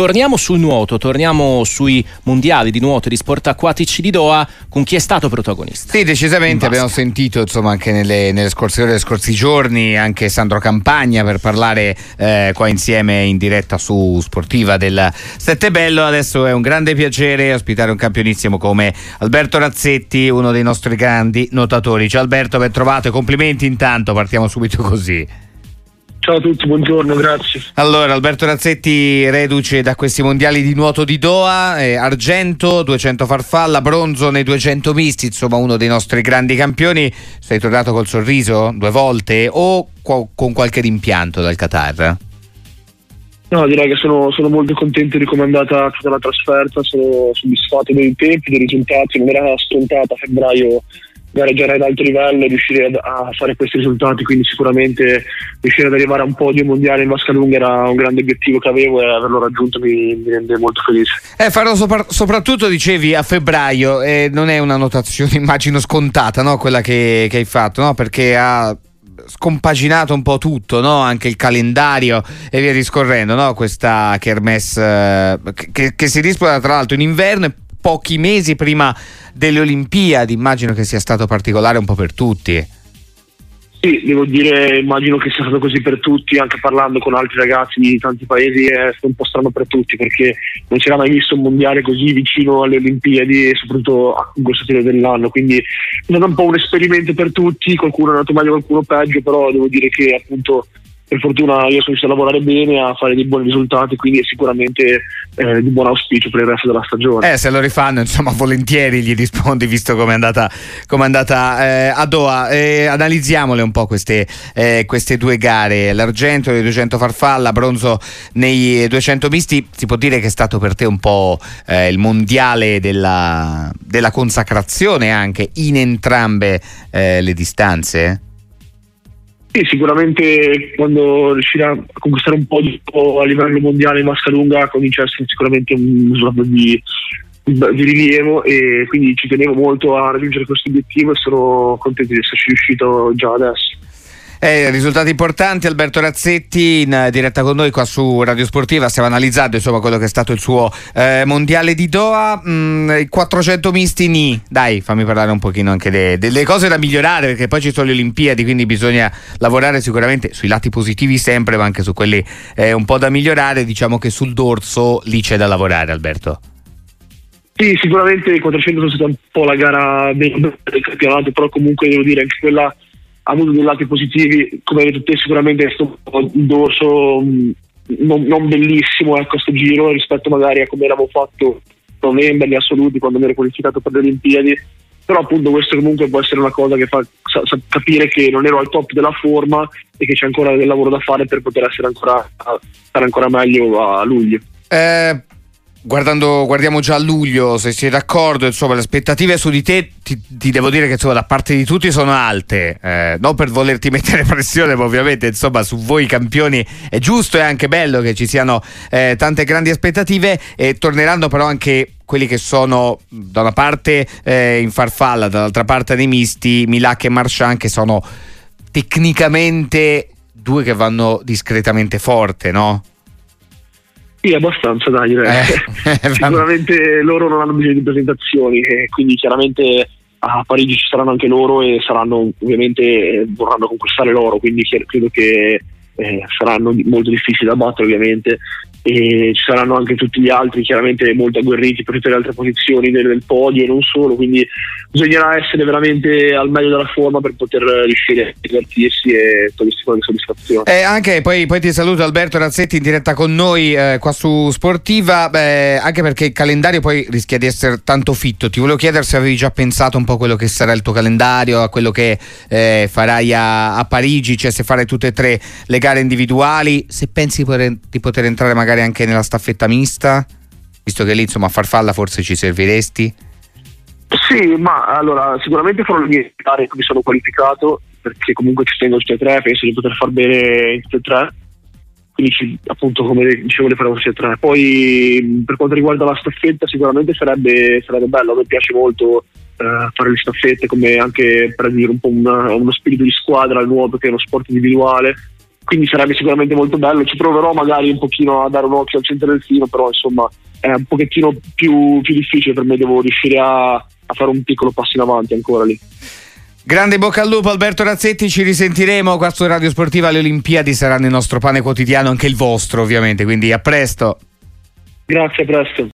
Torniamo sul nuoto, torniamo sui mondiali di nuoto e di sport acquatici di Doha con chi è stato protagonista. Sì, decisamente abbiamo sentito insomma anche nelle, nelle scorse ore, nei scorsi giorni anche Sandro Campagna per parlare eh, qua insieme in diretta su Sportiva del Sette Bello. Adesso è un grande piacere ospitare un campionissimo come Alberto Razzetti, uno dei nostri grandi nuotatori. Ciao Alberto, ben trovato e complimenti intanto, partiamo subito così. Ciao a tutti, buongiorno, grazie. Allora, Alberto Razzetti reduce da questi mondiali di nuoto di Doha, eh, argento, 200 farfalla, bronzo nei 200 misti, insomma uno dei nostri grandi campioni. Sei tornato col sorriso due volte o co- con qualche rimpianto dal Qatar? No, direi che sono, sono, molto contento di come è andata tutta la trasferta, sono soddisfatto dei tempi, dei risultati, non era scontata a febbraio gareggiare ad alto livello e riuscire a fare questi risultati, quindi sicuramente riuscire ad arrivare a un podio mondiale in vasca lunga era un grande obiettivo che avevo e averlo raggiunto mi, mi rende molto felice. Eh, farlo sopra- soprattutto, dicevi, a febbraio, eh, non è una notazione immagino scontata, no? quella che, che hai fatto, no? perché ha scompaginato un po' tutto, no? anche il calendario e via discorrendo, no? questa kermesse eh, che, che si disputa tra l'altro in inverno e pochi mesi prima delle Olimpiadi, immagino che sia stato particolare un po' per tutti. Sì, devo dire, immagino che sia stato così per tutti, anche parlando con altri ragazzi di tanti paesi è stato un po' strano per tutti perché non si era mai visto un mondiale così vicino alle Olimpiadi e soprattutto a questo periodo dell'anno, quindi è stato un po' un esperimento per tutti, qualcuno è andato meglio, qualcuno peggio, però devo dire che appunto per fortuna io sono riuscito a lavorare bene, a fare dei buoni risultati, quindi è sicuramente eh, di buon auspicio per il resto della stagione. Eh, se lo rifanno, insomma, volentieri gli rispondi, visto come è andata, com'è andata eh, a Doha. Eh, analizziamole un po' queste, eh, queste, due gare, l'argento nei 200 farfalla, bronzo nei 200 misti, si può dire che è stato per te un po' eh, il mondiale della, della, consacrazione anche in entrambe eh, le distanze? Sì, sicuramente quando riuscirà a conquistare un po' di a livello mondiale in vasca lunga comincia a essere sicuramente un slot di, di rilievo e quindi ci tenevo molto a raggiungere questo obiettivo e sono contento di esserci riuscito già adesso. Eh, risultati importanti, Alberto Razzetti in diretta con noi qua su Radio Sportiva, stiamo analizzando insomma quello che è stato il suo eh, mondiale di Doha, mm, 400 misti ni, dai fammi parlare un pochino anche de- delle cose da migliorare perché poi ci sono le Olimpiadi quindi bisogna lavorare sicuramente sui lati positivi sempre ma anche su quelli eh, un po' da migliorare, diciamo che sul dorso lì c'è da lavorare Alberto. Sì, sicuramente i 400 sono stata un po' la gara del campionato, però comunque devo dire anche quella ha avuto dei lati positivi, come detto te sicuramente un dorso mm, non, non bellissimo ecco sto giro rispetto magari a come eravamo fatto a novembre gli assoluti quando mi ero qualificato per le Olimpiadi però appunto questo comunque può essere una cosa che fa sa, sa capire che non ero al top della forma e che c'è ancora del lavoro da fare per poter essere ancora, stare ancora meglio a luglio. Eh, Guardando, guardiamo già a luglio, se sei d'accordo, insomma, le aspettative su di te ti, ti devo dire che insomma, da parte di tutti sono alte, eh, non per volerti mettere pressione, ma ovviamente insomma, su voi campioni è giusto e anche bello che ci siano eh, tante grandi aspettative e torneranno però anche quelli che sono da una parte eh, in farfalla, dall'altra parte nei misti, Milak e Marchand che sono tecnicamente due che vanno discretamente forte, no? Sì, abbastanza, dai, direi. Eh, Sicuramente loro non hanno bisogno di presentazioni, e quindi chiaramente a Parigi ci saranno anche loro e saranno ovviamente vorranno conquistare loro, quindi credo che eh, saranno molto difficili da battere ovviamente e ci saranno anche tutti gli altri chiaramente molto agguerriti per tutte le altre posizioni del, del, podio e non solo quindi bisognerà essere veramente al meglio della forma per poter riuscire a divertirsi e togliersi qualche soddisfazione. Eh, anche poi, poi, ti saluto Alberto Razzetti in diretta con noi eh, qua su Sportiva. Beh, anche perché il calendario poi rischia di essere tanto fitto. Ti volevo chiedere se avevi già pensato un po' quello che sarà il tuo calendario a quello che eh, farai a, a Parigi cioè se farai tutte e tre le gare individuali. Se pensi di poter entrare magari magari anche nella staffetta mista? Visto che lì insomma a farfalla forse ci serviresti? Sì, ma allora sicuramente farò le mie gare che mi sono qualificato perché comunque ci tengo tutte e tre, penso di poter far bene in tutte e tre. Quindi appunto come dicevo le farò tutte e tre. Poi per quanto riguarda la staffetta sicuramente sarebbe, sarebbe bello, a me piace molto eh, fare le staffette come anche per dire un po' una, uno spirito di squadra nuovo che è uno sport individuale quindi sarebbe sicuramente molto bello. Ci proverò magari un pochino a dare un occhio al centro del filo, però insomma è un pochettino più, più difficile per me, devo riuscire a, a fare un piccolo passo in avanti ancora lì. Grande bocca al lupo Alberto Razzetti, ci risentiremo qua su Radio Sportiva, le Olimpiadi saranno il nostro pane quotidiano, anche il vostro ovviamente, quindi a presto. Grazie, a presto.